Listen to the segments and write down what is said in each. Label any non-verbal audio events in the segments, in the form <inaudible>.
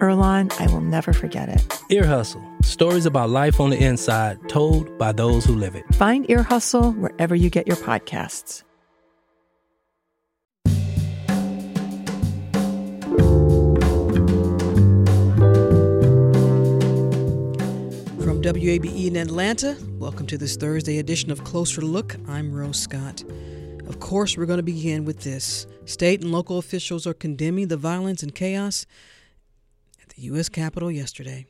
Earlonne, I will never forget it. Ear Hustle stories about life on the inside told by those who live it. Find Ear Hustle wherever you get your podcasts. From WABE in Atlanta, welcome to this Thursday edition of Closer Look. I'm Rose Scott. Of course, we're going to begin with this. State and local officials are condemning the violence and chaos the U.S. Capitol yesterday.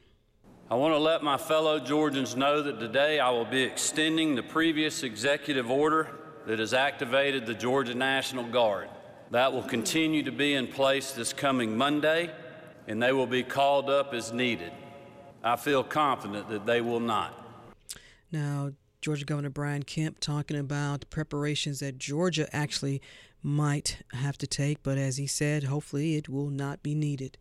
I want to let my fellow Georgians know that today I will be extending the previous executive order that has activated the Georgia National Guard. That will continue to be in place this coming Monday, and they will be called up as needed. I feel confident that they will not. Now, Georgia Governor Brian Kemp talking about preparations that Georgia actually might have to take, but as he said, hopefully it will not be needed.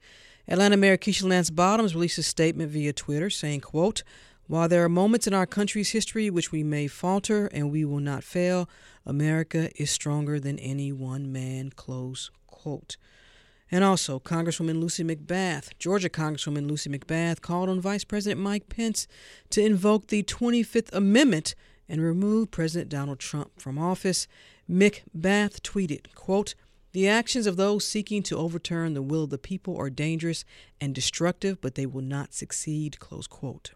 Atlanta Mayor Keisha Lance Bottoms released a statement via Twitter saying, quote, while there are moments in our country's history which we may falter and we will not fail, America is stronger than any one man, close quote. And also, Congresswoman Lucy McBath, Georgia Congresswoman Lucy McBath, called on Vice President Mike Pence to invoke the 25th Amendment and remove President Donald Trump from office. McBath tweeted, quote, the actions of those seeking to overturn the will of the people are dangerous and destructive, but they will not succeed. Close quote.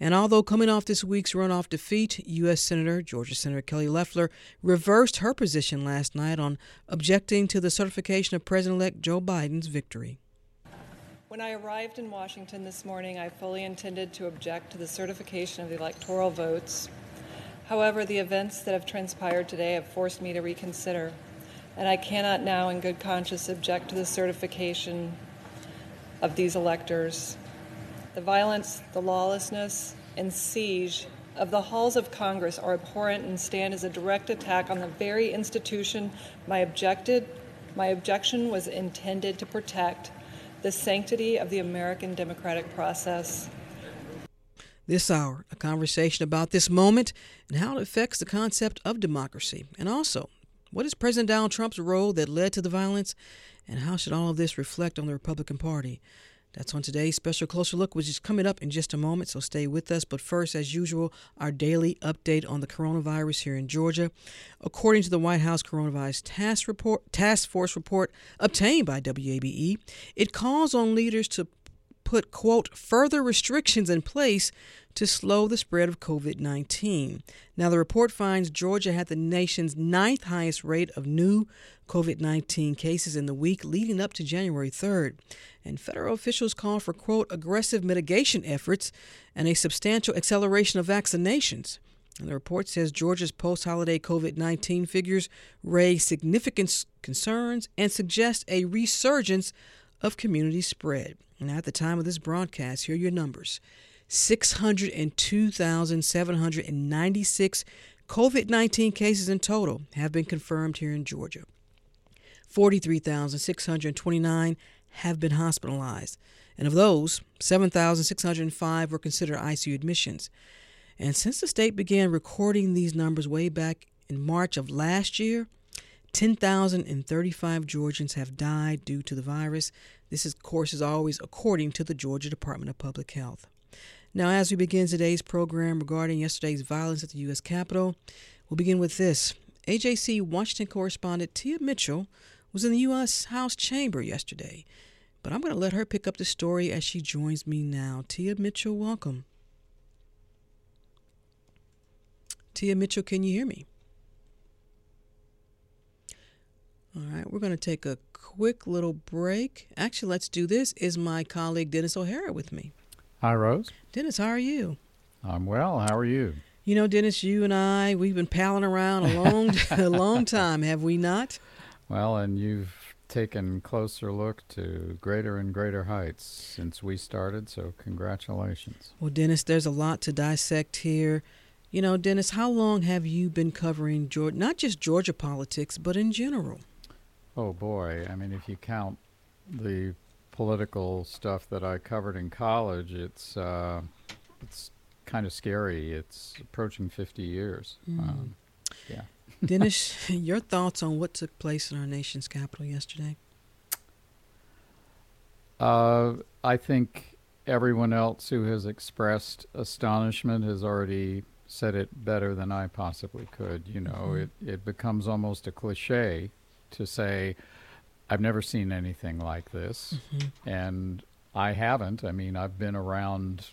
And although coming off this week's runoff defeat, U.S. Senator, Georgia Senator Kelly Loeffler, reversed her position last night on objecting to the certification of President elect Joe Biden's victory. When I arrived in Washington this morning, I fully intended to object to the certification of the electoral votes. However, the events that have transpired today have forced me to reconsider and I cannot now, in good conscience, object to the certification of these electors. The violence, the lawlessness, and siege of the halls of Congress are abhorrent and stand as a direct attack on the very institution my objected my objection was intended to protect the sanctity of the American democratic process. This hour, a conversation about this moment and how it affects the concept of democracy, and also what is President Donald Trump's role that led to the violence? And how should all of this reflect on the Republican Party? That's on today's special closer look, which is coming up in just a moment, so stay with us. But first, as usual, our daily update on the coronavirus here in Georgia. According to the White House Coronavirus Task, report, Task Force report obtained by WABE, it calls on leaders to put, quote, further restrictions in place to slow the spread of COVID 19. Now, the report finds Georgia had the nation's ninth highest rate of new COVID 19 cases in the week leading up to January 3rd. And federal officials call for, quote, aggressive mitigation efforts and a substantial acceleration of vaccinations. And the report says Georgia's post holiday COVID 19 figures raise significant concerns and suggest a resurgence of community spread. And at the time of this broadcast, here are your numbers 602,796 COVID 19 cases in total have been confirmed here in Georgia. 43,629 have been hospitalized. And of those, 7,605 were considered ICU admissions. And since the state began recording these numbers way back in March of last year, 10,035 Georgians have died due to the virus. This, of course, is always according to the Georgia Department of Public Health. Now, as we begin today's program regarding yesterday's violence at the U.S. Capitol, we'll begin with this. AJC Washington correspondent Tia Mitchell was in the U.S. House chamber yesterday, but I'm going to let her pick up the story as she joins me now. Tia Mitchell, welcome. Tia Mitchell, can you hear me? All right, we're going to take a quick little break. Actually, let's do this. Is my colleague Dennis O'Hayer with me? Hi, Rose. Dennis, how are you? I'm well. How are you? You know, Dennis, you and I, we've been palling around a long, <laughs> a long time, have we not? Well, and you've taken closer look to greater and greater heights since we started, so congratulations. Well, Dennis, there's a lot to dissect here. You know, Dennis, how long have you been covering Georgia, not just Georgia politics, but in general? Oh boy, I mean, if you count the political stuff that I covered in college, it's uh, it's kind of scary. It's approaching 50 years. Mm. Um, yeah. <laughs> Dennis, your thoughts on what took place in our nation's capital yesterday? Uh, I think everyone else who has expressed astonishment has already said it better than I possibly could. You know, mm-hmm. it, it becomes almost a cliche to say, I've never seen anything like this. Mm-hmm. And I haven't. I mean, I've been around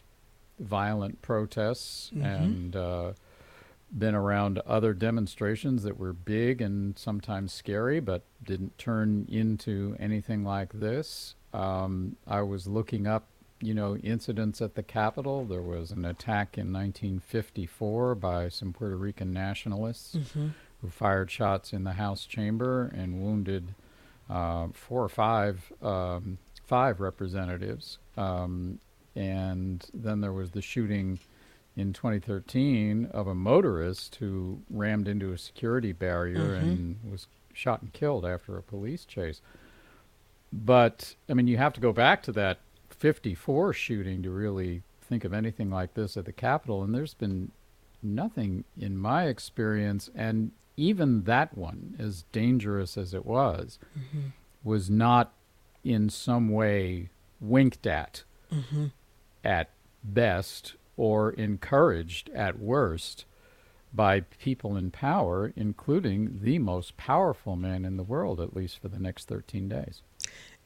violent protests mm-hmm. and uh, been around other demonstrations that were big and sometimes scary, but didn't turn into anything like this. Um, I was looking up, you know, incidents at the Capitol. There was an attack in 1954 by some Puerto Rican nationalists mm-hmm. Who fired shots in the House chamber and wounded uh, four or five um, five representatives. Um, and then there was the shooting in 2013 of a motorist who rammed into a security barrier mm-hmm. and was shot and killed after a police chase. But I mean, you have to go back to that 54 shooting to really think of anything like this at the Capitol, and there's been nothing in my experience, and even that one, as dangerous as it was, mm-hmm. was not in some way winked at mm-hmm. at best or encouraged at worst by people in power, including the most powerful man in the world, at least for the next 13 days.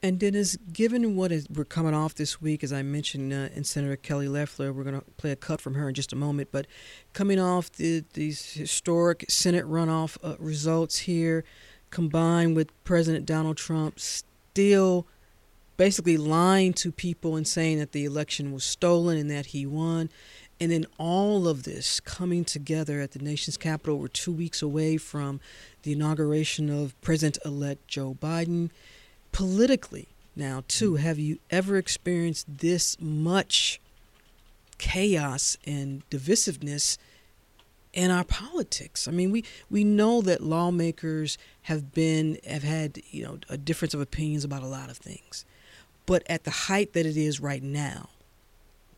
And Dennis, given what is, we're coming off this week, as I mentioned uh, in Senator Kelly Loeffler, we're going to play a cut from her in just a moment, but coming off the, these historic Senate runoff uh, results here, combined with President Donald Trump still basically lying to people and saying that the election was stolen and that he won. And then all of this coming together at the nation's capital, we're two weeks away from the inauguration of President elect Joe Biden politically now too mm-hmm. have you ever experienced this much chaos and divisiveness in our politics? I mean we we know that lawmakers have been have had you know a difference of opinions about a lot of things. But at the height that it is right now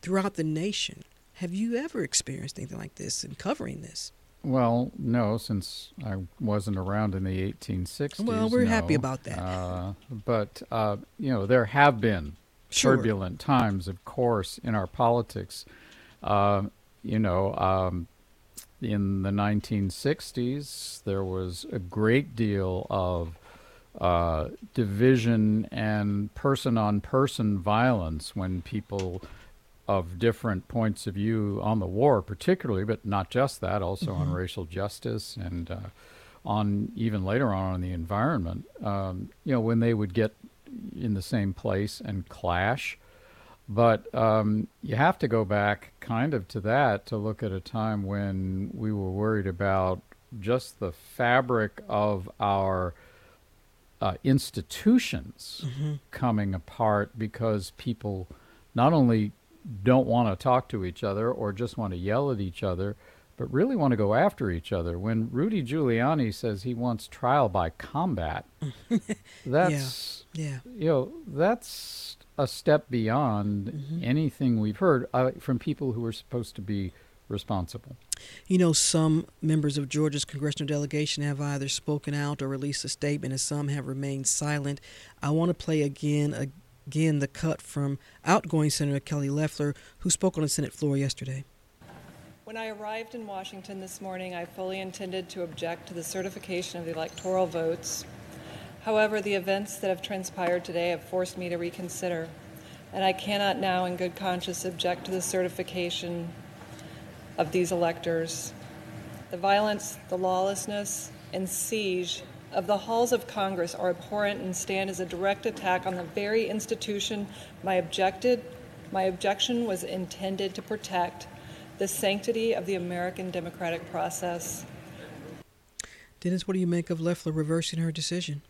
throughout the nation have you ever experienced anything like this in covering this well, no, since I wasn't around in the 1860s. Well, we're no. happy about that. Uh, but, uh, you know, there have been sure. turbulent times, of course, in our politics. Uh, you know, um, in the 1960s, there was a great deal of uh, division and person on person violence when people of different points of view on the war, particularly, but not just that, also mm-hmm. on racial justice and uh, on even later on on the environment. Um, you know, when they would get in the same place and clash. But um, you have to go back kind of to that to look at a time when we were worried about just the fabric of our uh, institutions mm-hmm. coming apart because people not only don't want to talk to each other or just want to yell at each other, but really want to go after each other. When Rudy Giuliani says he wants trial by combat, <laughs> that's yeah. yeah. you know that's a step beyond mm-hmm. anything we've heard uh, from people who are supposed to be responsible. You know, some members of Georgia's congressional delegation have either spoken out or released a statement, and some have remained silent. I want to play again a Again, the cut from outgoing Senator Kelly Loeffler, who spoke on the Senate floor yesterday. When I arrived in Washington this morning, I fully intended to object to the certification of the electoral votes. However, the events that have transpired today have forced me to reconsider, and I cannot now, in good conscience, object to the certification of these electors. The violence, the lawlessness, and siege of the halls of Congress are abhorrent and stand as a direct attack on the very institution my objected my objection was intended to protect, the sanctity of the American democratic process. Dennis, what do you make of Loeffler reversing her decision?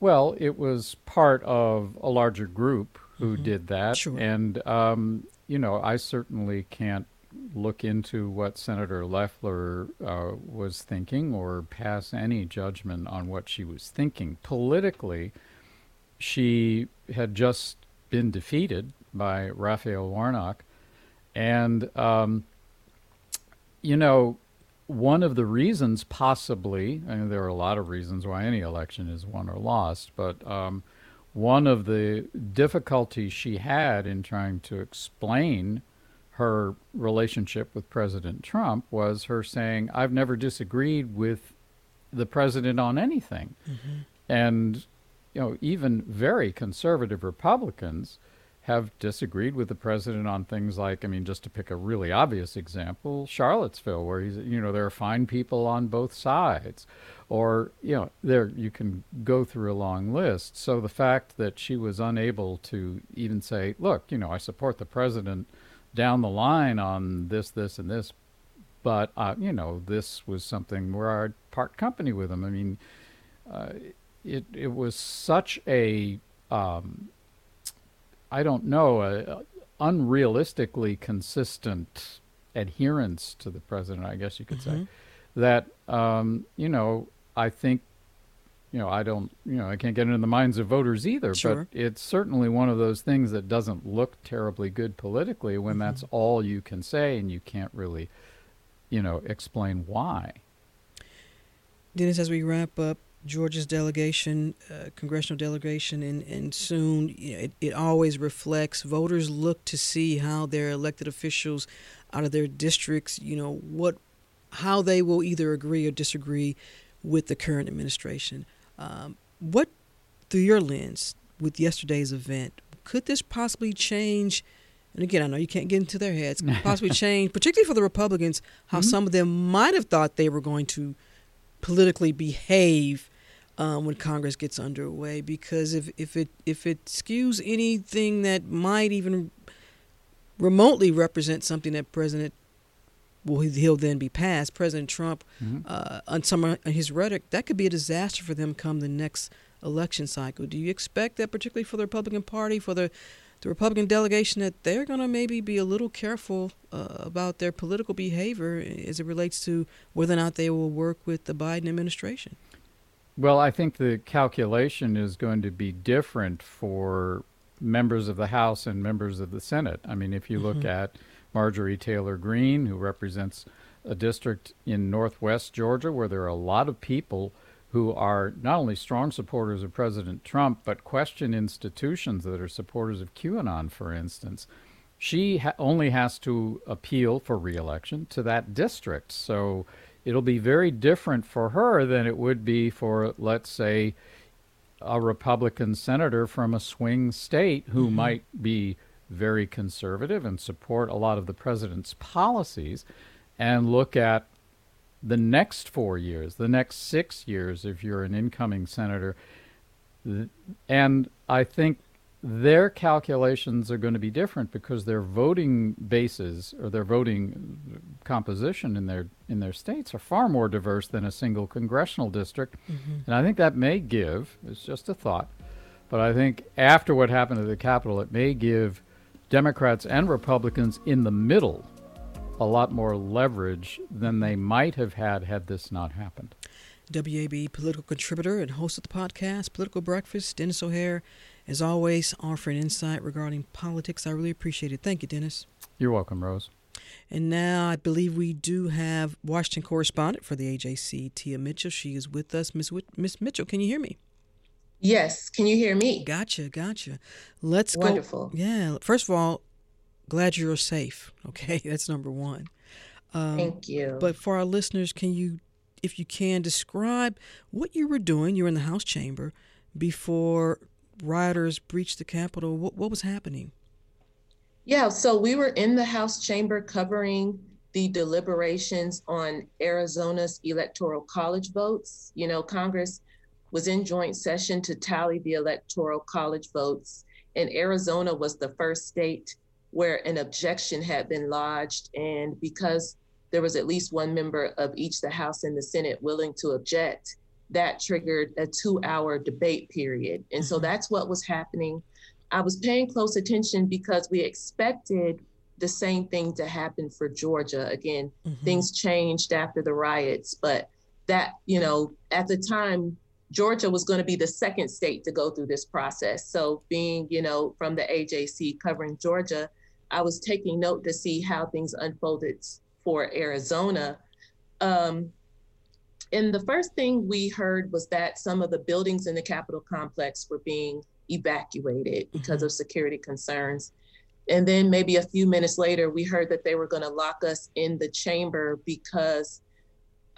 Well, it was part of a larger group who mm-hmm. did that. Sure. And, um, you know, I certainly can't look into what Senator Loeffler uh, was thinking or pass any judgment on what she was thinking. Politically, she had just been defeated by Raphael Warnock. And, um, you know, one of the reasons, possibly, I mean, there are a lot of reasons why any election is won or lost, but um, one of the difficulties she had in trying to explain her relationship with President Trump was her saying, I've never disagreed with the president on anything. Mm-hmm. And, you know, even very conservative Republicans have disagreed with the president on things like, I mean, just to pick a really obvious example, Charlottesville, where he's, you know, there are fine people on both sides, or you know, there you can go through a long list. So the fact that she was unable to even say, look, you know, I support the president down the line on this, this, and this, but uh, you know, this was something where I'd part company with him. I mean, uh, it it was such a um, I don't know, a, unrealistically consistent adherence to the president, I guess you could mm-hmm. say, that, um, you know, I think, you know, I don't, you know, I can't get into the minds of voters either, sure. but it's certainly one of those things that doesn't look terribly good politically when mm-hmm. that's all you can say and you can't really, you know, explain why. Dennis, as we wrap up, Georgia's delegation, uh, congressional delegation, and, and soon you know, it, it always reflects voters look to see how their elected officials out of their districts, you know, what how they will either agree or disagree with the current administration. Um, what, through your lens, with yesterday's event, could this possibly change? And again, I know you can't get into their heads. Could Possibly <laughs> change, particularly for the Republicans, how mm-hmm. some of them might have thought they were going to politically behave um, when Congress gets underway. Because if, if it if it skews anything that might even remotely represent something that President well he'll then be passed, President Trump mm-hmm. uh, on some of his rhetoric, that could be a disaster for them come the next election cycle. Do you expect that, particularly for the Republican Party, for the the Republican delegation that they're going to maybe be a little careful uh, about their political behavior as it relates to whether or not they will work with the Biden administration. Well, I think the calculation is going to be different for members of the House and members of the Senate. I mean, if you look mm-hmm. at Marjorie Taylor Greene, who represents a district in northwest Georgia where there are a lot of people who are not only strong supporters of President Trump, but question institutions that are supporters of QAnon, for instance. She ha- only has to appeal for reelection to that district. So it'll be very different for her than it would be for, let's say, a Republican senator from a swing state who mm-hmm. might be very conservative and support a lot of the president's policies and look at the next four years, the next six years, if you're an incoming senator. And I think their calculations are going to be different because their voting bases or their voting composition in their in their states are far more diverse than a single congressional district. Mm-hmm. And I think that may give, it's just a thought, but I think after what happened at the Capitol, it may give Democrats and Republicans in the middle a lot more leverage than they might have had had this not happened. WABE political contributor and host of the podcast, Political Breakfast, Dennis O'Hayer, as always, offering insight regarding politics. I really appreciate it. Thank you, Dennis. You're welcome, Rose. And now I believe we do have Washington correspondent for the AJC, Tia Mitchell. She is with us. Miss Miss Mitchell, can you hear me? Yes. Can you hear me? Gotcha, gotcha. Let's Wonderful. go. Wonderful. Yeah. First of all, glad you're safe. <laughs> Okay, that's number one. Um, Thank you. But for our listeners, can you, if you can, describe what you were doing? You were in the House chamber before rioters breached the Capitol. What, what was happening? Yeah, so we were in the House chamber covering the deliberations on Arizona's electoral college votes. You know, Congress was in joint session to tally the electoral college votes, and Arizona was the first state where an objection had been lodged. And because there was at least one member of each the House and the Senate willing to object, that triggered a two hour debate period. And so mm-hmm. that's what was happening. I was paying close attention because we expected the same thing to happen for Georgia. Again, mm-hmm. things changed after the riots, but that, you know, at the time, Georgia was going to be the second state to go through this process. So, being, you know, from the AJC covering Georgia, I was taking note to see how things unfolded for Arizona. Um, and the first thing we heard was that some of the buildings in the Capitol complex were being evacuated because mm-hmm. of security concerns. And then maybe a few minutes later, we heard that they were going to lock us in the chamber because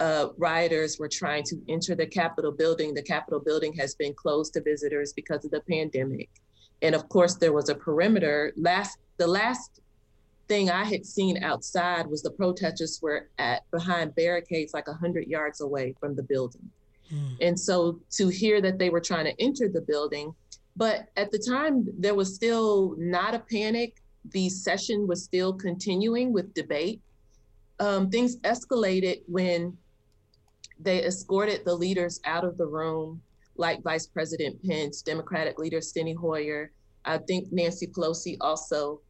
uh, rioters were trying to enter the Capitol building. The Capitol building has been closed to visitors because of the pandemic. And of course, there was a perimeter. Last the last thing I had seen outside was the protesters were at behind barricades like 100 yards away from the building. Mm. And so to hear that they were trying to enter the building, but at the time there was still not a panic. The session was still continuing with debate. Um, things escalated when they escorted the leaders out of the room, like Vice President Pence, Democratic leader Steny Hoyer, I think Nancy Pelosi also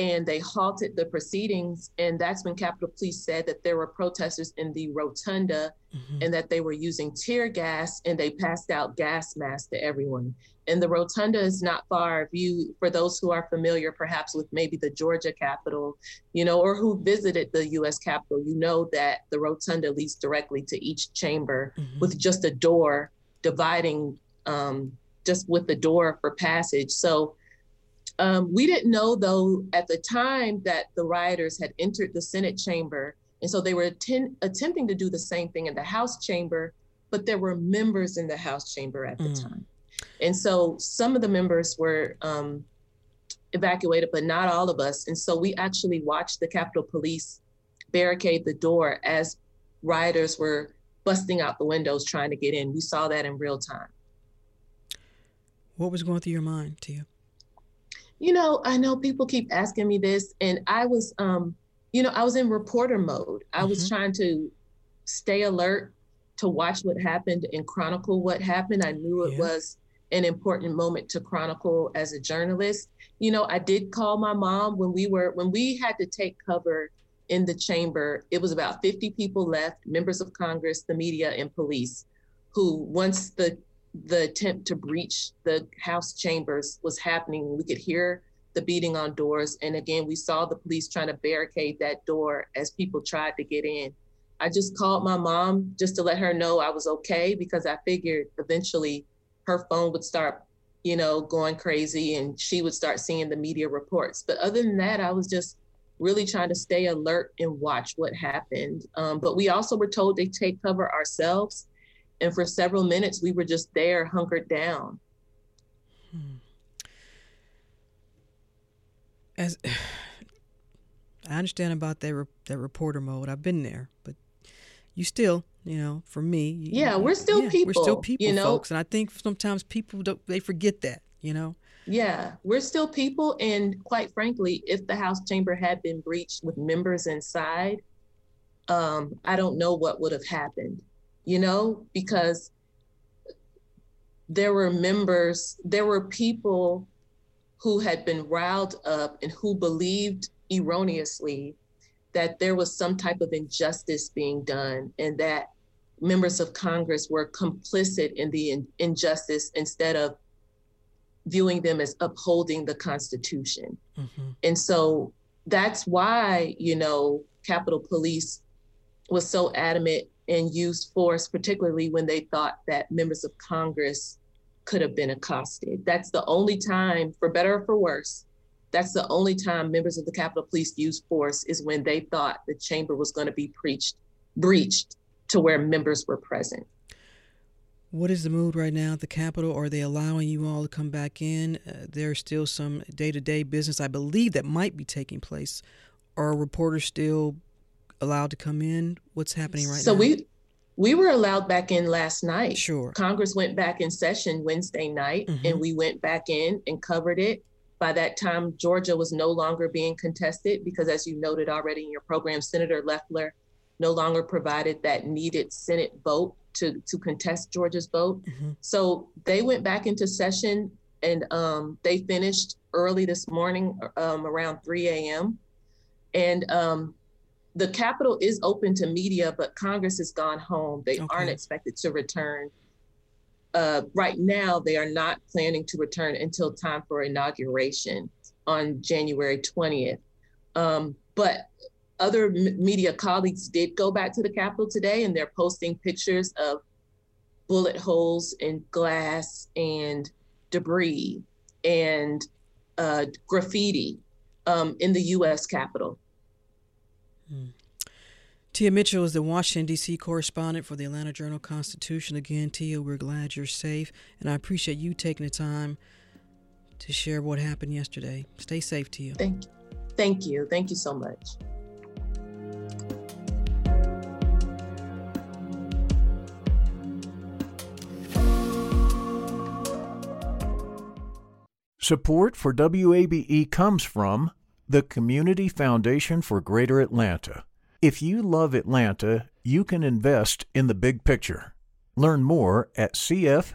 and they halted the proceedings. And that's when Capitol Police said that there were protesters in the rotunda mm-hmm. and that they were using tear gas and they passed out gas masks to everyone. And the rotunda is not far. If you, for those who are familiar perhaps with maybe the Georgia Capitol, you know, or who visited the US Capitol, you know that the rotunda leads directly to each chamber mm-hmm. with just a door dividing um, just with the door for passage. So um, we didn't know, though, at the time that the rioters had entered the Senate chamber. And so they were atten- attempting to do the same thing in the House chamber, but there were members in the House chamber at the mm. time. And so some of the members were um, evacuated, but not all of us. And so we actually watched the Capitol Police barricade the door as rioters were busting out the windows trying to get in. We saw that in real time. What was going through your mind, Tia? You know, I know people keep asking me this, and I was, um, you know, I was in reporter mode. I mm-hmm. was trying to stay alert to watch what happened and chronicle what happened. I knew it yeah. was an important moment to chronicle as a journalist. You know, I did call my mom when we were when we had to take cover in the chamber. It was about 50 people left, members of Congress, the media, and police, who once the the attempt to breach the House chambers was happening. We could hear the beating on doors. And again, we saw the police trying to barricade that door as people tried to get in. I just called my mom just to let her know I was okay because I figured eventually her phone would start, you know, going crazy and she would start seeing the media reports. But other than that, I was just really trying to stay alert and watch what happened. Um, but we also were told to take cover ourselves and for several minutes, we were just there, hunkered down. Hmm. As <sighs> I understand about that re- that reporter mode, I've been there, but you still, you know, for me, yeah, we're still yeah, people. We're still people, you know? folks, and I think sometimes people don't, they forget that, you know. Yeah, we're still people, and quite frankly, if the House chamber had been breached with members inside, um, I don't know what would have happened you know, because there were members, there were people who had been riled up and who believed erroneously that there was some type of injustice being done and that members of Congress were complicit in the in- injustice instead of viewing them as upholding the Constitution. Mm-hmm. And so that's why, you know, Capitol Police was so adamant and used force, particularly when they thought that members of Congress could have been accosted. That's the only time, for better or for worse, that's the only time members of the Capitol Police used force is when they thought the chamber was going to be preached, breached to where members were present. What is the mood right now at the Capitol? Are they allowing you all to come back in? Uh, there's still some day to day business, I believe, that might be taking place. Are reporters still allowed to come in? What's happening right so now? So we we were allowed back in last night. Sure. Congress went back in session Wednesday night mm-hmm. and we went back in and covered it. By that time, Georgia was no longer being contested because, as you noted already in your program, Senator Loeffler no longer provided that needed Senate vote to, to contest Georgia's vote. Mm-hmm. So they went back into session and um, they finished early this morning um, around 3 a.m. And um, the Capitol is open to media, but Congress has gone home. They okay. aren't expected to return. Uh, right now, they are not planning to return until time for inauguration on January 20th. Um, but other m- media colleagues did go back to the Capitol today, and they're posting pictures of bullet holes in glass and debris and uh, graffiti um, in the U.S. Capitol. Hmm. Tia Mitchell is the Washington, D.C. correspondent for the Atlanta Journal Constitution. Again, Tia, we're glad you're safe, and I appreciate you taking the time to share what happened yesterday. Stay safe, Tia. Thank you. Thank you. Thank you so much. Support for WABE comes from the Community Foundation for Greater Atlanta. If you love Atlanta, you can invest in the big picture. Learn more at CF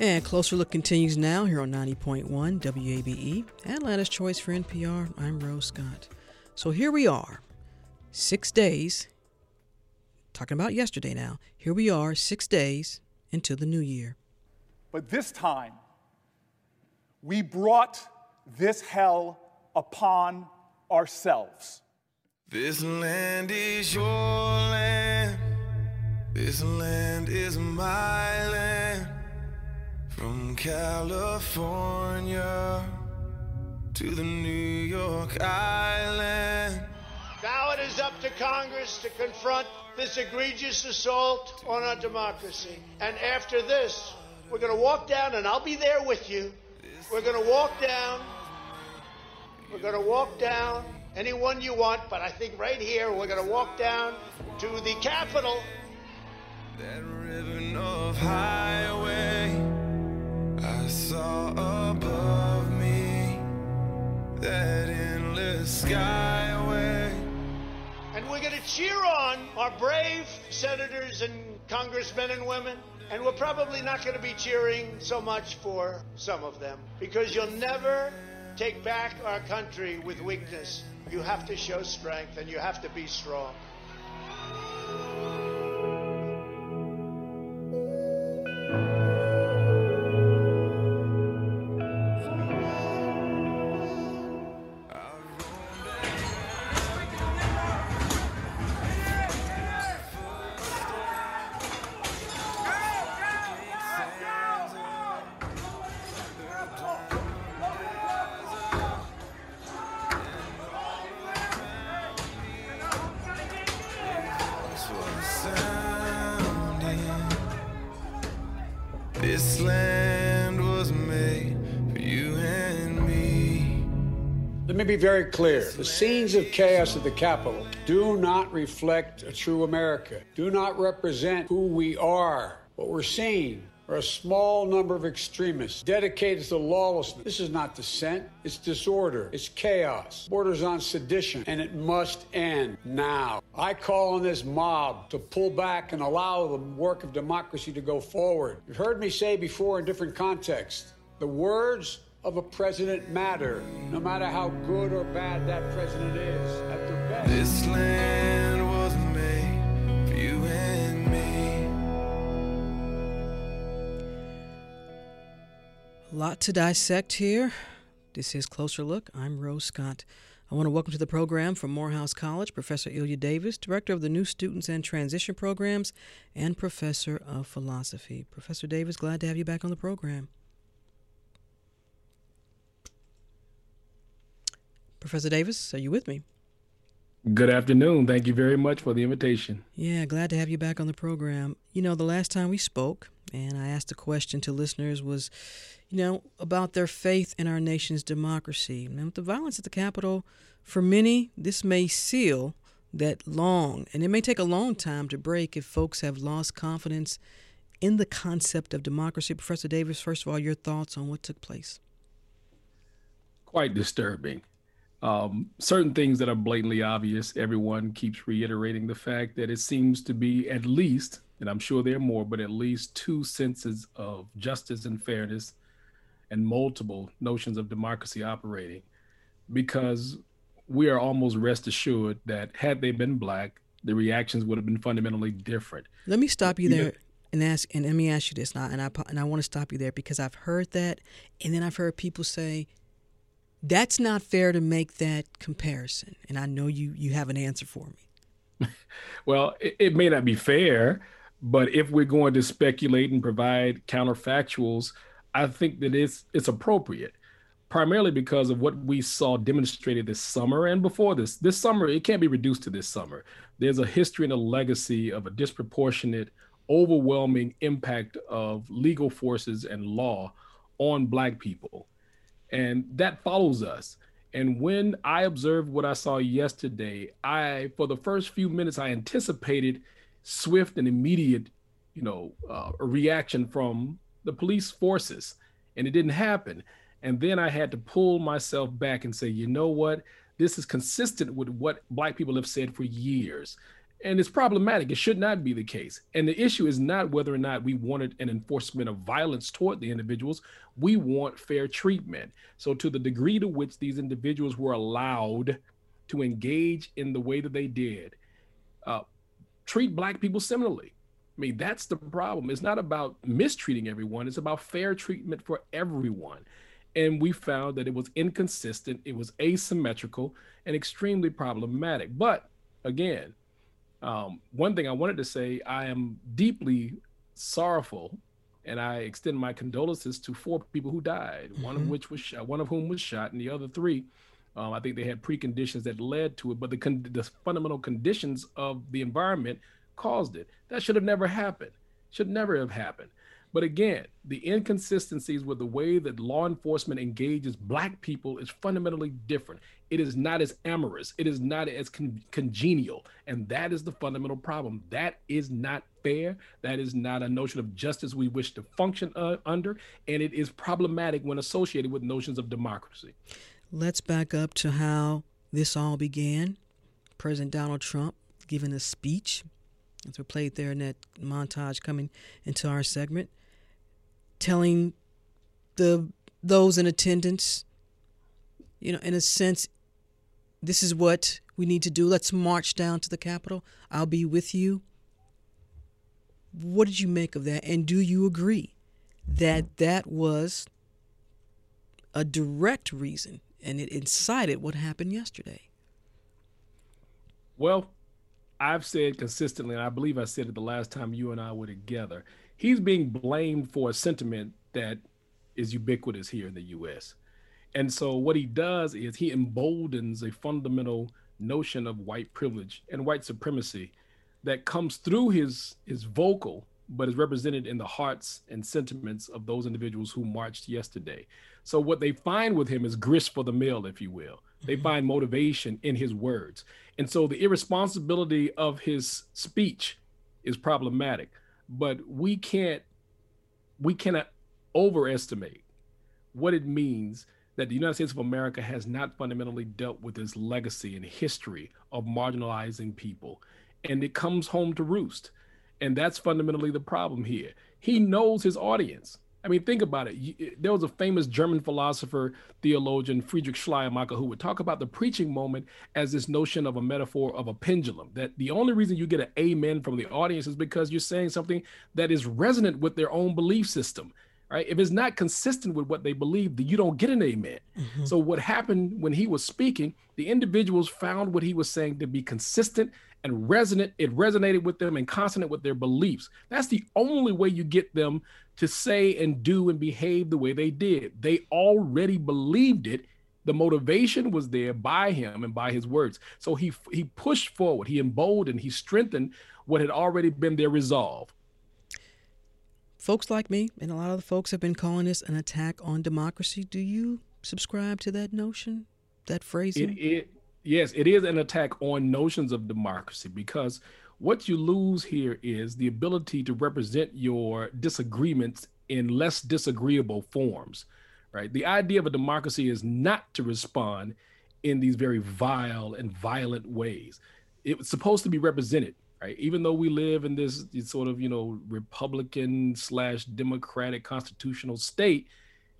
And Closer Look continues now here on 90.1 WABE, Atlanta's Choice for NPR. I'm Rose Scott. So here we are, six days, talking about yesterday now. Here we are, six days into the new year. But this time, we brought this hell upon ourselves. This land is your land. This land is my land. From California to the New York Island. Now it is up to Congress to confront this egregious assault on our democracy. And after this, we're going to walk down, and I'll be there with you. We're going to walk down. We're going to walk down anyone you want, but I think right here we're going to walk down to the Capitol. That ribbon of highway saw above me that endless skyway. And we're going to cheer on our brave senators and congressmen and women. And we're probably not going to be cheering so much for some of them because you'll never take back our country with weakness. You have to show strength and you have to be strong. Be very clear. The scenes of chaos at the Capitol do not reflect a true America, do not represent who we are. What we're seeing are a small number of extremists dedicated to lawlessness. This is not dissent, it's disorder, it's chaos, borders on sedition, and it must end now. I call on this mob to pull back and allow the work of democracy to go forward. You've heard me say before in different contexts the words of a president matter, no matter how good or bad that president is at their best. This land was made for you and me. A lot to dissect here. This is Closer Look. I'm Rose Scott. I want to welcome to the program from Morehouse College Professor Ilya Davis, Director of the New Students and Transition Programs and Professor of Philosophy. Professor Davis, glad to have you back on the program. Professor Davis, are you with me? Good afternoon. Thank you very much for the invitation. Yeah, glad to have you back on the program. You know, the last time we spoke, and I asked a question to listeners was, you know, about their faith in our nation's democracy. And with the violence at the Capitol, for many, this may seal that long, and it may take a long time to break if folks have lost confidence in the concept of democracy. Professor Davis, first of all, your thoughts on what took place? Quite disturbing. Um, certain things that are blatantly obvious, everyone keeps reiterating the fact that it seems to be at least, and I'm sure there are more, but at least two senses of justice and fairness and multiple notions of democracy operating. Because we are almost rest assured that had they been black, the reactions would have been fundamentally different. Let me stop you there and ask, and let me ask you this now, and I and I want to stop you there because I've heard that, and then I've heard people say that's not fair to make that comparison, and I know you you have an answer for me. <laughs> well, it, it may not be fair, but if we're going to speculate and provide counterfactuals, I think that it's it's appropriate primarily because of what we saw demonstrated this summer and before this. This summer, it can't be reduced to this summer. There's a history and a legacy of a disproportionate, overwhelming impact of legal forces and law on Black people. And that follows us. And when I observed what I saw yesterday, I, for the first few minutes, I anticipated swift and immediate, you know, uh, reaction from the police forces, and it didn't happen. And then I had to pull myself back and say, you know what? This is consistent with what Black people have said for years. And it's problematic. It should not be the case. And the issue is not whether or not we wanted an enforcement of violence toward the individuals. We want fair treatment. So, to the degree to which these individuals were allowed to engage in the way that they did, uh, treat Black people similarly. I mean, that's the problem. It's not about mistreating everyone, it's about fair treatment for everyone and we found that it was inconsistent, it was asymmetrical, and extremely problematic. But again, um, one thing I wanted to say, I am deeply sorrowful, and I extend my condolences to four people who died. Mm-hmm. One of mm-hmm. which was shot, one of whom was shot, and the other three, um, I think they had preconditions that led to it. But the con- the fundamental conditions of the environment caused it. That should have never happened. Should never have happened. But again, the inconsistencies with the way that law enforcement engages Black people is fundamentally different. It is not as amorous, it is not as con- congenial. And that is the fundamental problem. That is not fair. That is not a notion of justice we wish to function uh, under. And it is problematic when associated with notions of democracy. Let's back up to how this all began. President Donald Trump giving a speech as we played there in that montage coming into our segment telling the those in attendance, you know, in a sense, this is what we need to do. Let's march down to the Capitol. I'll be with you. What did you make of that? And do you agree that that was a direct reason and it incited what happened yesterday? Well, I've said consistently, and I believe I said it the last time you and I were together, he's being blamed for a sentiment that is ubiquitous here in the US. And so what he does is he emboldens a fundamental notion of white privilege and white supremacy that comes through his his vocal but is represented in the hearts and sentiments of those individuals who marched yesterday. So what they find with him is grist for the mill, if you will. They mm-hmm. find motivation in his words. And so the irresponsibility of his speech is problematic but we can't we cannot overestimate what it means that the United States of America has not fundamentally dealt with its legacy and history of marginalizing people. And it comes home to roost. And that's fundamentally the problem here. He knows his audience. I mean, think about it. There was a famous German philosopher, theologian, Friedrich Schleiermacher, who would talk about the preaching moment as this notion of a metaphor of a pendulum. That the only reason you get an amen from the audience is because you're saying something that is resonant with their own belief system. Right? If it's not consistent with what they believe, then you don't get an amen. Mm-hmm. So what happened when he was speaking, the individuals found what he was saying to be consistent and resonant. It resonated with them and consonant with their beliefs. That's the only way you get them to say and do and behave the way they did. They already believed it. The motivation was there by him and by his words. So he he pushed forward, he emboldened, he strengthened what had already been their resolve. Folks like me and a lot of the folks have been calling this an attack on democracy. Do you subscribe to that notion, that phrasing? It, it, yes, it is an attack on notions of democracy because what you lose here is the ability to represent your disagreements in less disagreeable forms, right? The idea of a democracy is not to respond in these very vile and violent ways. It's supposed to be represented, right? Even though we live in this, sort of, you know, Republican slash Democratic constitutional state,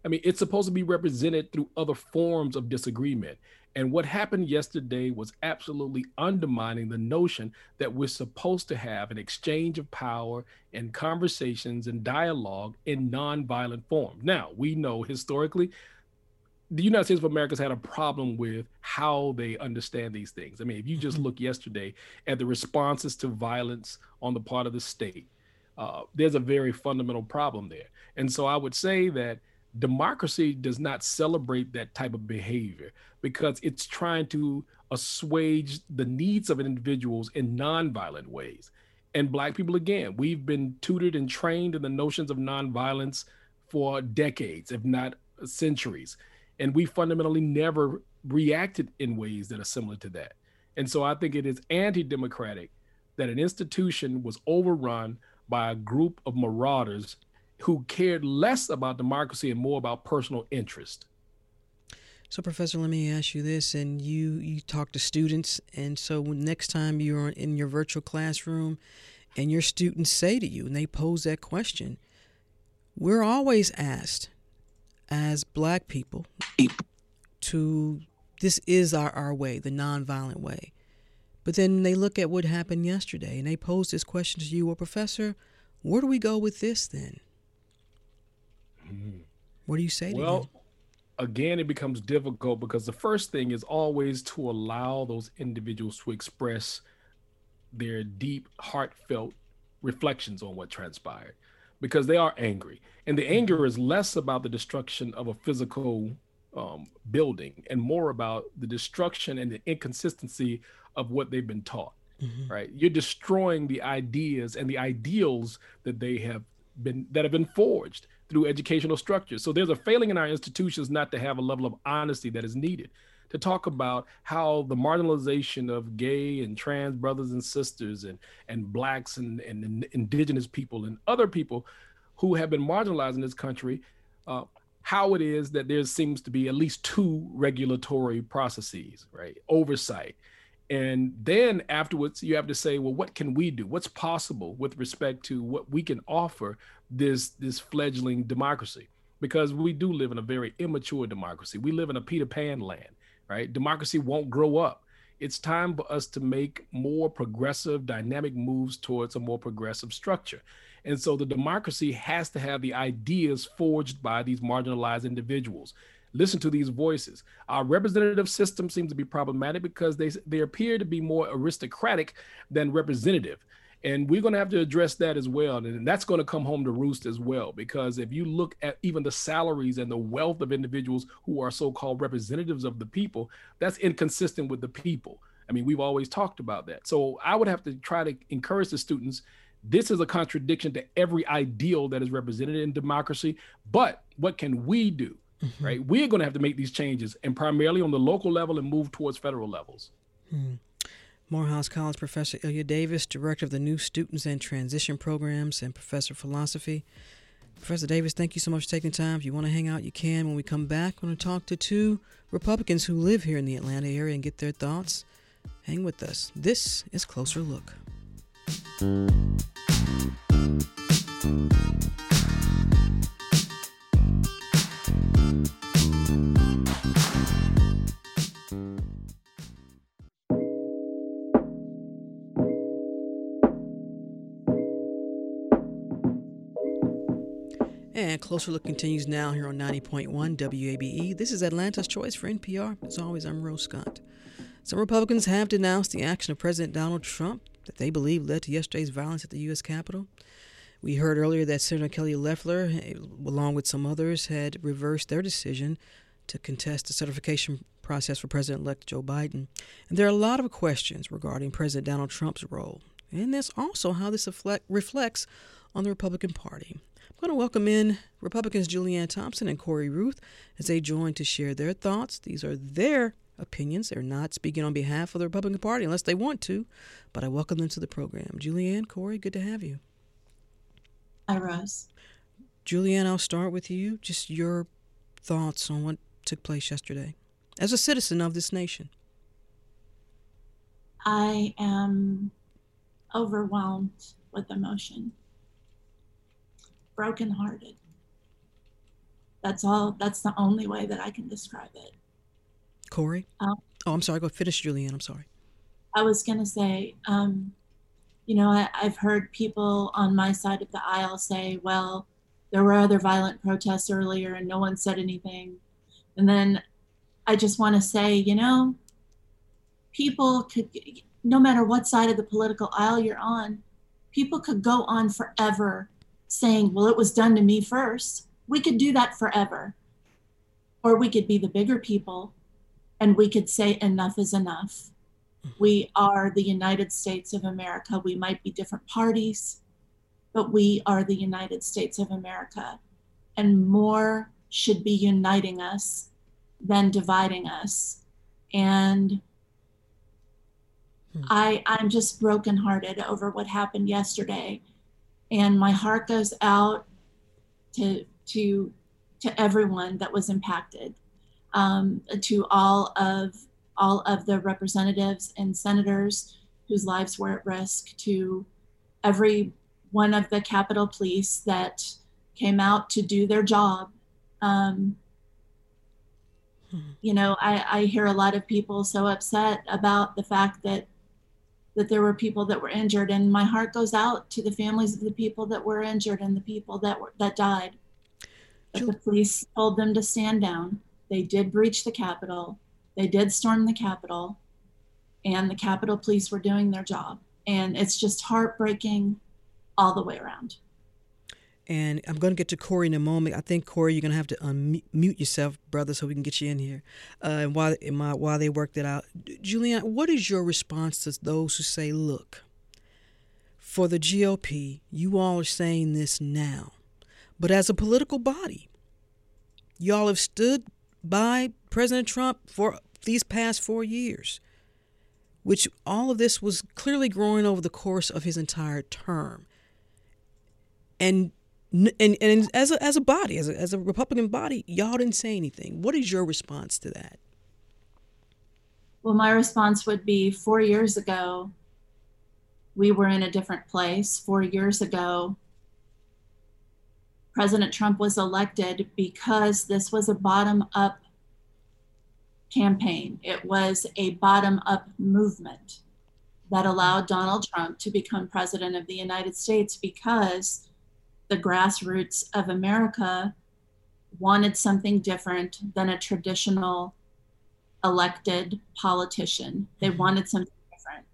I mean, it's supposed to be represented through other forms of disagreement. And what happened yesterday was absolutely undermining the notion that we're supposed to have an exchange of power and conversations and dialogue in nonviolent form. Now, we know historically the United States of America has had a problem with how they understand these things. I mean, if you just mm-hmm. look yesterday at the responses to violence on the part of the state, uh, there's a very fundamental problem there. And so I would say that democracy does not celebrate that type of behavior because it's trying to assuage the needs of individuals in nonviolent ways. And Black people, again, we've been tutored and trained in the notions of nonviolence for decades, if not centuries. And we fundamentally never reacted in ways that are similar to that. And so I think it is anti democratic that an institution was overrun by a group of marauders who cared less about democracy and more about personal interest. So, Professor, let me ask you this: and you you talk to students, and so next time you're in your virtual classroom, and your students say to you, and they pose that question, we're always asked, as Black people, to this is our our way, the nonviolent way. But then they look at what happened yesterday, and they pose this question to you, well, Professor, where do we go with this then? What do you say well, again, it becomes difficult because the first thing is always to allow those individuals to express their deep, heartfelt reflections on what transpired because they are angry. And the anger is less about the destruction of a physical um, building and more about the destruction and the inconsistency of what they've been taught. Mm-hmm. Right? You're destroying the ideas and the ideals that they have been that have been forged through educational structures. So there's a failing in our institutions not to have a level of honesty that is needed to talk about how the marginalization of gay and trans brothers and sisters and and blacks and, and indigenous people and other people who have been marginalized in this country uh, how it is that there seems to be at least two regulatory processes right oversight and then afterwards you have to say well what can we do? What's possible with respect to what we can offer this this fledgling democracy? Because we do live in a very immature democracy. We live in a peter pan land right? Democracy won't grow up. It's time for us to make more progressive dynamic moves towards a more progressive structure. And so the democracy has to have the ideas forged by these marginalized individuals listen to these voices. Our representative system seems to be problematic because they they appear to be more aristocratic than representative. And we're going to have to address that as well. And that's going to come home to roost as well. Because if you look at even the salaries and the wealth of individuals who are so called representatives of the people, that's inconsistent with the people. I mean, we've always talked about that. So I would have to try to encourage the students. This is a contradiction to every ideal that is represented in democracy. But what can we do? Mm-hmm. right? We're going to have to make these changes and primarily on the local level and move towards federal levels. Hmm. Morehouse College Professor Ilya Davis, Director of the New Students and Transition Programs and Professor of Philosophy. Professor Davis, thank you so much for taking time. If you want to hang out, you can. When we come back, we're going to talk to two Republicans who live here in the Atlanta area and get their thoughts. Hang with us. This is Closer Look. Closer Look continues now here on 90.1 WABE. This is Atlanta's Choice for NPR. As always, I'm Rose Scott. Some Republicans have denounced the action of President Donald Trump that they believe led to yesterday's violence at the U.S. Capitol. We heard earlier that Senator Kelly Loeffler, eh, along with some others, had reversed their decision to contest the certification process for President elect Joe Biden. And there are a lot of questions regarding President Donald Trump's role. And that's also how this reflects on the Republican Party. I'm going to welcome in Republicans Julianne Thompson and Corey Ruth as they join to share their thoughts. These are their opinions. They're not speaking on behalf of the Republican Party unless they want to, but I welcome them to the program. Julianne, Corey, good to have you. Hi, Rose. Julianne, I'll start with you. Just your thoughts on what took place yesterday as a citizen of this nation. I am overwhelmed with emotion, brokenhearted. That's all, that's the only way that I can describe it. Corey? Um, oh, I'm sorry. Go finish, Julianne. I'm sorry. I was going to say, um, you know, I, I've heard people on my side of the aisle say, well, there were other violent protests earlier and no one said anything. And then I just want to say, you know, people could, no matter what side of the political aisle you're on, people could go on forever saying, well, it was done to me first. We could do that forever. Or we could be the bigger people and we could say, enough is enough. We are the United States of America. We might be different parties, but we are the United States of America. And more should be uniting us than dividing us. And hmm. I, I'm just brokenhearted over what happened yesterday. And my heart goes out to, to, to everyone that was impacted, um, to all of all of the representatives and senators whose lives were at risk, to every one of the Capitol Police that came out to do their job. Um, hmm. You know, I, I hear a lot of people so upset about the fact that that there were people that were injured, and my heart goes out to the families of the people that were injured and the people that were that died. But the police told them to stand down. They did breach the Capitol. They did storm the Capitol, and the Capitol Police were doing their job. And it's just heartbreaking all the way around. And I'm going to get to Corey in a moment. I think Corey, you're going to have to unmute yourself, brother, so we can get you in here. Uh, and while my, while they worked it out, Julianne, what is your response to those who say, "Look, for the GOP, you all are saying this now, but as a political body, y'all have stood by President Trump for these past four years, which all of this was clearly growing over the course of his entire term. And and, and as a, as a body, as a, as a Republican body, y'all didn't say anything. What is your response to that? Well, my response would be four years ago, we were in a different place. Four years ago, President Trump was elected because this was a bottom up campaign. It was a bottom up movement that allowed Donald Trump to become president of the United States because the grassroots of America wanted something different than a traditional elected politician. They mm-hmm. wanted something different.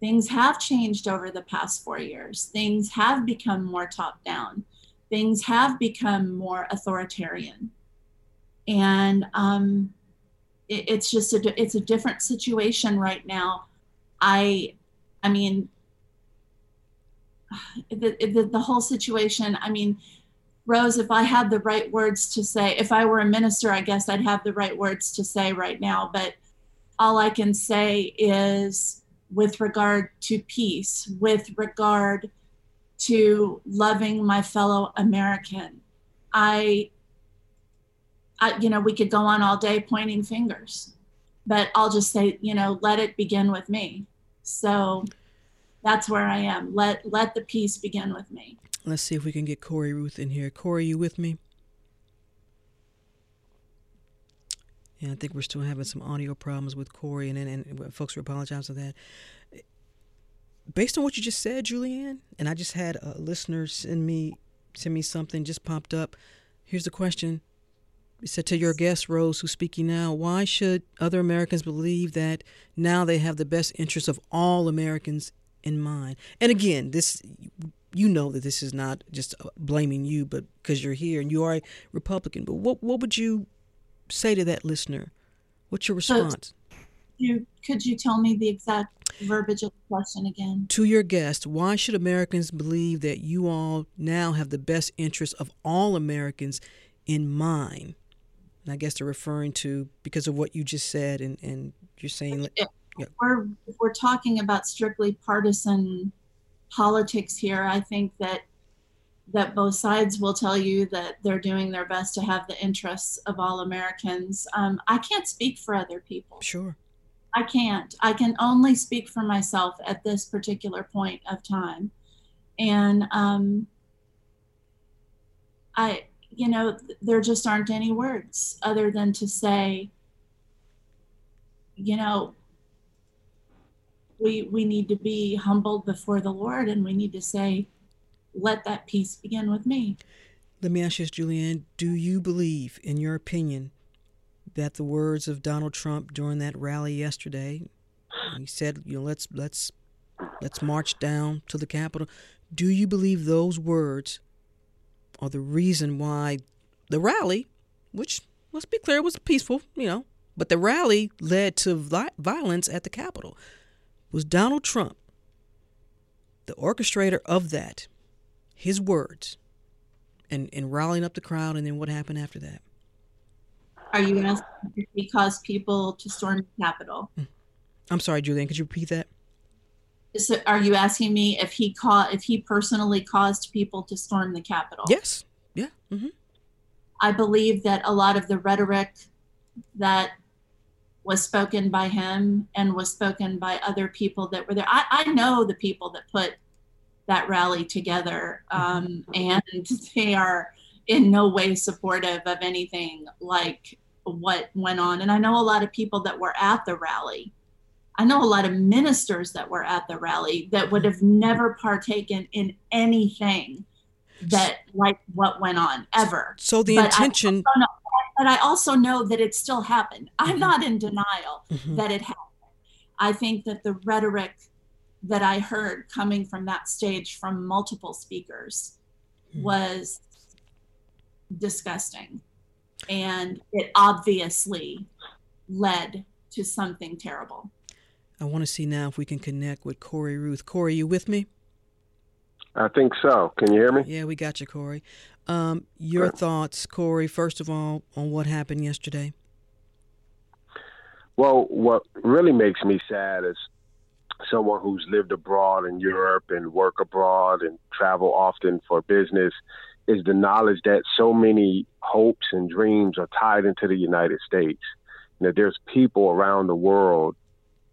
Things have changed over the past four years. Things have become more top down. Things have become more authoritarian. And um, it, it's just a it's a different situation right now. I I mean <sighs> the, the, the whole situation. I mean, Rose, if I had the right words to say, if I were a minister, I guess I'd have the right words to say right now. But all I can say is with regard to peace, with regard to loving my fellow American, I I, you know, we could go on all day pointing fingers, but I'll just say, you know, let it begin with me. So that's where I am. Let let the peace begin with me. Let's see if we can get Corey Ruth in here. Corey, you with me? Yeah, I think we're still having some audio problems with Corey, and and, and folks we apologize for that. Based on what you just said, Julianne, and I just had a listener send me send me something just popped up. Here's the question: it said to your guest, Rose, who's speaking now, why should other Americans believe that now they have the best interests of all Americans in mind? And again, this you know that this is not just uh, blaming you, but because you're here and you are a Republican. But what what would you say to that listener What's your response? So, you, could you tell me the exact verbiage of the question again? To your guest, why should Americans believe that you all now have the best interests of all Americans in mind? And I guess they're referring to because of what you just said, and, and you're saying. Yeah. we're, if we're talking about strictly partisan politics here, I think that that both sides will tell you that they're doing their best to have the interests of all Americans. Um, I can't speak for other people. Sure. I can't. I can only speak for myself at this particular point of time. And um, I, you know, there just aren't any words other than to say, you know, we we need to be humbled before the Lord and we need to say, let that peace begin with me. Let me ask you this, Julianne. Do you believe, in your opinion, that the words of Donald Trump during that rally yesterday, he said, you know, let's let's let's march down to the Capitol. Do you believe those words are the reason why the rally, which let's be clear was peaceful, you know, but the rally led to violence at the Capitol? Was Donald Trump the orchestrator of that? his words and, and rallying up the crowd, and then what happened after that? Are you asking if he caused people to storm the Capitol? Hmm. I'm sorry, Julianne. Could you repeat that? So are you asking me if he caught if he personally caused people to storm the Capitol? Yes. Yeah. Mm-hmm. I believe that a lot of the rhetoric that was spoken by him and was spoken by other people that were there. I, I know the people that put that rally together. Um, and <laughs> they are in no way supportive of anything like what went on. And I know a lot of people that were at the rally. I know a lot of ministers that were at the rally that would have never partaken in anything that like what went on ever. So the but intention. I but I also know that it still happened. I'm mm-hmm. not in denial mm-hmm. that it happened. I think that the rhetoric that I heard coming from that stage from multiple speakers hmm. was disgusting. And it obviously led to something terrible. I want to see now if we can connect with Corey Ruth. Corey, you with me? I think so. Can you hear me? Yeah, we got you, Corey. Um, your thoughts, Corey, first of all, on what happened yesterday? Well, what really makes me sad is someone who's lived abroad in Europe and work abroad and travel often for business is the knowledge that so many hopes and dreams are tied into the United States. That there's people around the world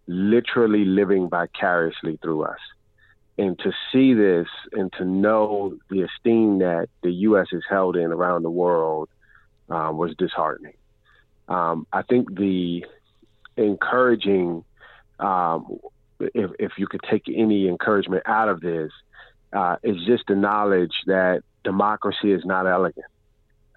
literally living vicariously through us. And to see this and to know the esteem that the U.S. is held in around the world um, was disheartening. Um, I think the encouraging um, if, if you could take any encouragement out of this, uh, is just the knowledge that democracy is not elegant.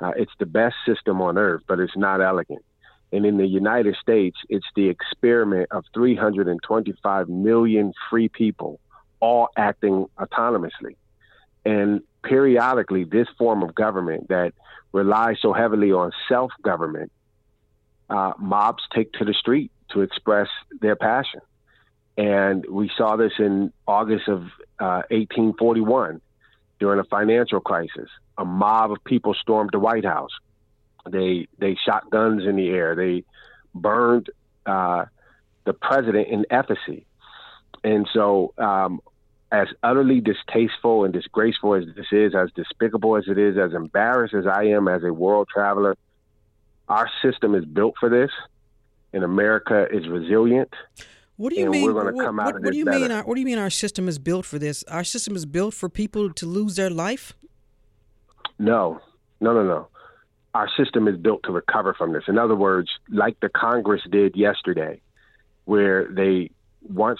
Uh, it's the best system on earth, but it's not elegant. And in the United States, it's the experiment of 325 million free people all acting autonomously. And periodically, this form of government that relies so heavily on self government, uh, mobs take to the street to express their passion. And we saw this in August of uh, 1841 during a financial crisis. A mob of people stormed the White House. They they shot guns in the air. They burned uh, the president in effigy. And so, um, as utterly distasteful and disgraceful as this is, as despicable as it is, as embarrassed as I am as a world traveler, our system is built for this, and America is resilient. What do you mean? What, what, what do you better. mean? Our, what do you mean? Our system is built for this? Our system is built for people to lose their life. No, no, no, no. Our system is built to recover from this. In other words, like the Congress did yesterday, where they once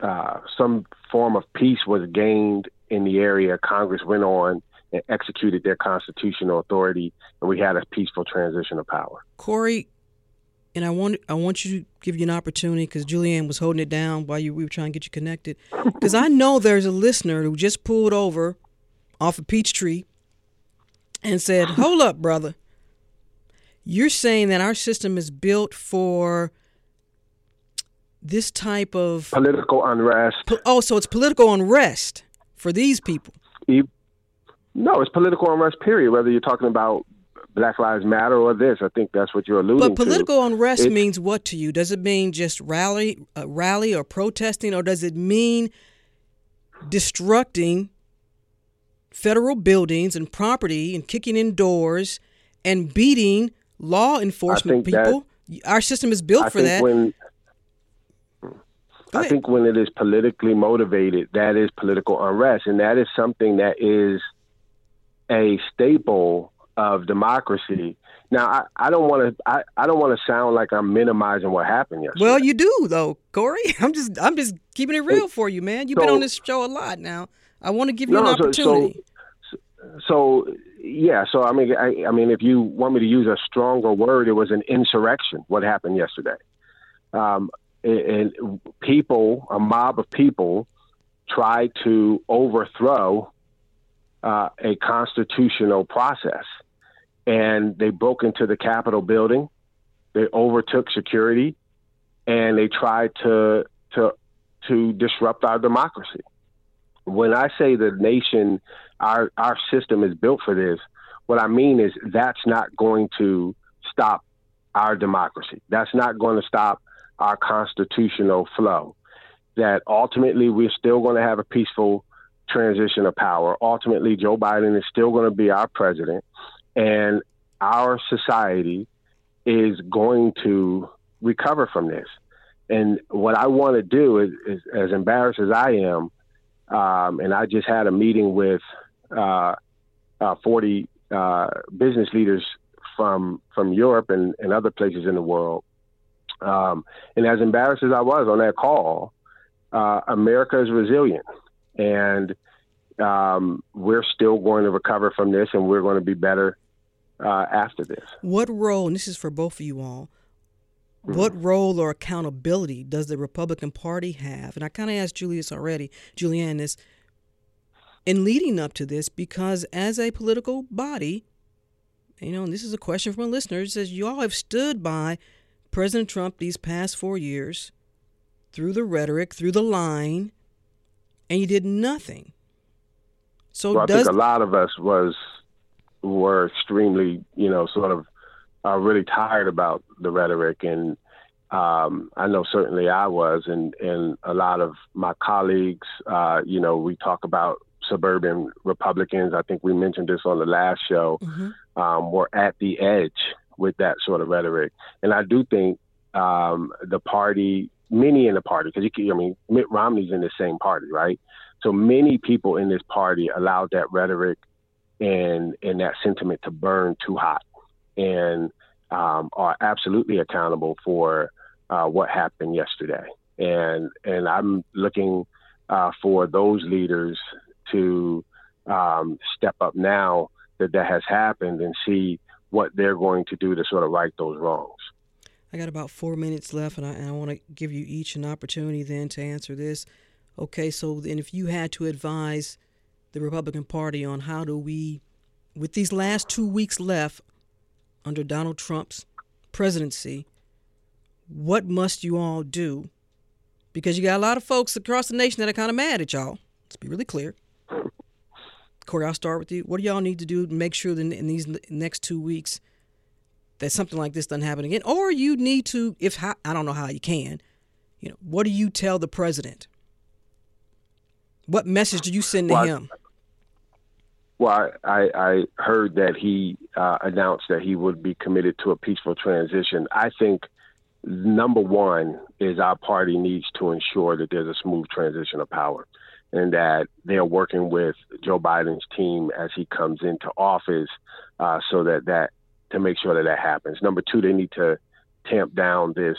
uh, some form of peace was gained in the area, Congress went on and executed their constitutional authority, and we had a peaceful transition of power. Corey, and I want I want you to give you an opportunity because Julianne was holding it down while you we were trying to get you connected. <laughs> Because I know there's a listener who just pulled over off a of Peachtree and said, <laughs> "Hold up, brother. You're saying that our system is built for this type of political unrest. Po- oh, so it's political unrest for these people. No, it's political unrest. Period. Whether you're talking about Black Lives Matter or this, I think that's what you're alluding to. But political to. unrest it's, means what to you? Does it mean just rally, uh, rally or protesting, or does it mean destructing federal buildings and property and kicking in doors and beating law enforcement people? That, Our system is built I for that. When, I think when it is politically motivated, that is political unrest, and that is something that is a staple of democracy. Now, I, I don't want to I, I don't want to sound like I'm minimizing what happened yesterday. Well, you do though, Corey. <laughs> I'm just I'm just keeping it real for you, man. You've so, been on this show a lot now. I want to give you no, an opportunity. So, so, so yeah, so I mean, I, I, mean, if you want me to use a stronger word, it was an insurrection. What happened yesterday? Um, and, and people, a mob of people, tried to overthrow uh, a constitutional process, and they broke into the Capitol building. They overtook security, and they tried to to to disrupt our democracy. When I say the nation, our our system is built for this, what I mean is that's not going to stop our democracy. That's not going to stop our constitutional flow. That ultimately we're still going to have a peaceful transition of power. Ultimately, Joe Biden is still going to be our president, and our society is going to recover from this. And what I want to do is, is, as embarrassed as I am, um, and I just had a meeting with uh, uh, 40 uh, business leaders from from Europe and, and other places in the world. Um, and as embarrassed as I was on that call, uh, America is resilient, and um, we're still going to recover from this, and we're going to be better uh, after this. What role, and this is for both of you all, mm-hmm. what role or accountability does the Republican Party have? And I kind of asked Julius already, Julianne, this in leading up to this, because as a political body, you know, and this is a question from a listener, says you all have stood by President Trump these past four years through the rhetoric, through the line, and you did nothing. So well, I does, think a lot of us was were extremely, you know, sort of uh, really tired about the rhetoric, and um, I know certainly I was, and and a lot of my colleagues, uh, you know, we talk about suburban Republicans. I think we mentioned this on the last show. Mm-hmm. Um, were at the edge with that sort of rhetoric. And I do think um, the party, many in the party, because I mean, Mitt Romney's in the same party, right? So many people in this party allowed that rhetoric and and that sentiment to burn too hot, and um, are absolutely accountable for uh, what happened yesterday. And and I'm looking uh, for those leaders to um, step up now that that has happened and see what they're going to do to sort of right those wrongs. I got about four minutes left, and I, I want to give you each an opportunity then to answer this. Okay, so then if you had to advise the Republican Party on how do we, with these last two weeks left under Donald Trump's presidency, what must you all do? Because you got a lot of folks across the nation that are kind of mad at y'all. Let's be really clear. Corey, I'll start with you. What do y'all need to do to make sure that in these next two weeks that something like this doesn't happen again? Or you need to, if I don't know how you can, you know, what do you tell the president? What message do you send to well, him? Well, I, I heard that he uh, announced that he would be committed to a peaceful transition. I think number one is our party needs to ensure that there's a smooth transition of power and that they are working with Joe Biden's team as he comes into office, uh, so that that to make sure that that happens. Number two, they need to tamp down this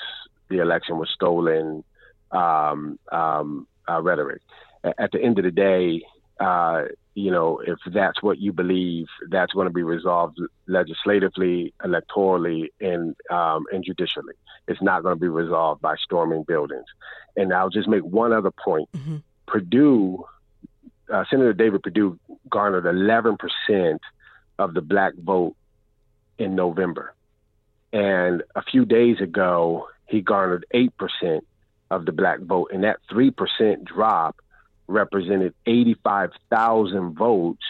the election was stolen um, um, uh, rhetoric. At the end of the day, uh, you know, if that's what you believe, that's going to be resolved legislatively, electorally, and um, and judicially. It's not going to be resolved by storming buildings. And I'll just make one other point. Mm-hmm. Perdue, uh, Senator David Perdue garnered 11% of the black vote in November. And a few days ago, he garnered 8% of the black vote. And that 3% drop represented 85,000 votes.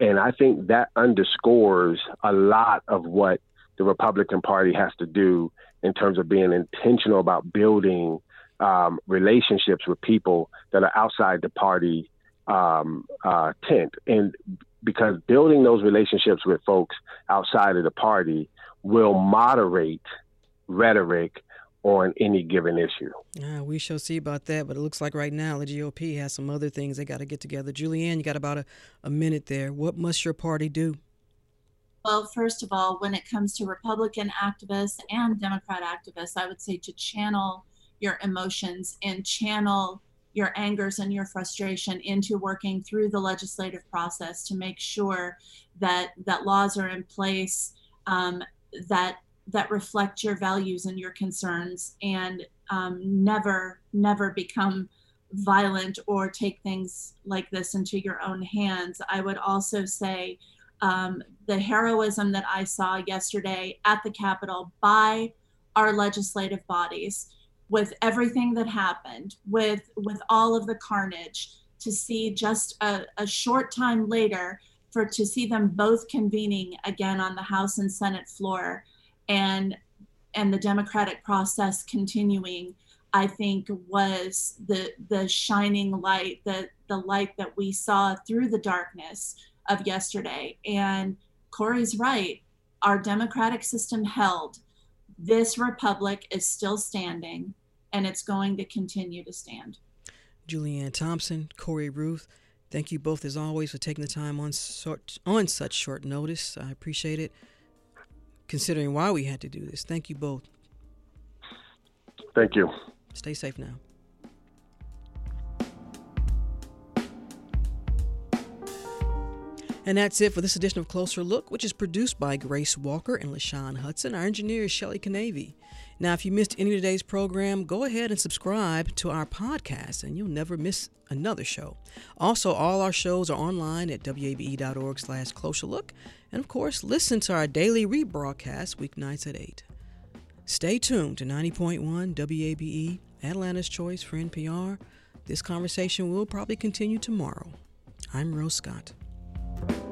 And I think that underscores a lot of what the Republican Party has to do in terms of being intentional about building um, relationships with people that are outside the party um, uh, tent. And because building those relationships with folks outside of the party will moderate rhetoric on any given issue. Yeah, we shall see about that, but it looks like right now the GOP has some other things they got to get together. Julianne, you got about a, a minute there. What must your party do? Well, first of all, when it comes to Republican activists and Democrat activists, I would say to channel your emotions and channel your angers and your frustration into working through the legislative process to make sure that that laws are in place um, that that reflect your values and your concerns and um, never never become violent or take things like this into your own hands. I would also say um, the heroism that i saw yesterday at the capitol by our legislative bodies with everything that happened, with with all of the carnage, to see just a, a short time later for to see them both convening again on the House and Senate floor, and and the democratic process continuing, I think was the the shining light, the the light that we saw through the darkness of yesterday. And Corey's right. Our democratic system held. This republic is still standing and it's going to continue to stand. Julianne Thompson, Corey Ruth, thank you both as always for taking the time on sort, on such short notice. I appreciate it. Considering why we had to do this, thank you both. Thank you. Stay safe now. And that's it for this edition of Closer Look, which is produced by Grace Walker and LaShawn Hudson. Our engineer is Shelly Canavy. Now, if you missed any of today's program, go ahead and subscribe to our podcast, and you'll never miss another show. Also, all our shows are online at wabe.org slash closer look. And of course, listen to our daily rebroadcast weeknights at 8. Stay tuned to 90.1 WABE, Atlanta's Choice for NPR. This conversation will probably continue tomorrow. I'm Rose Scott. Thank you.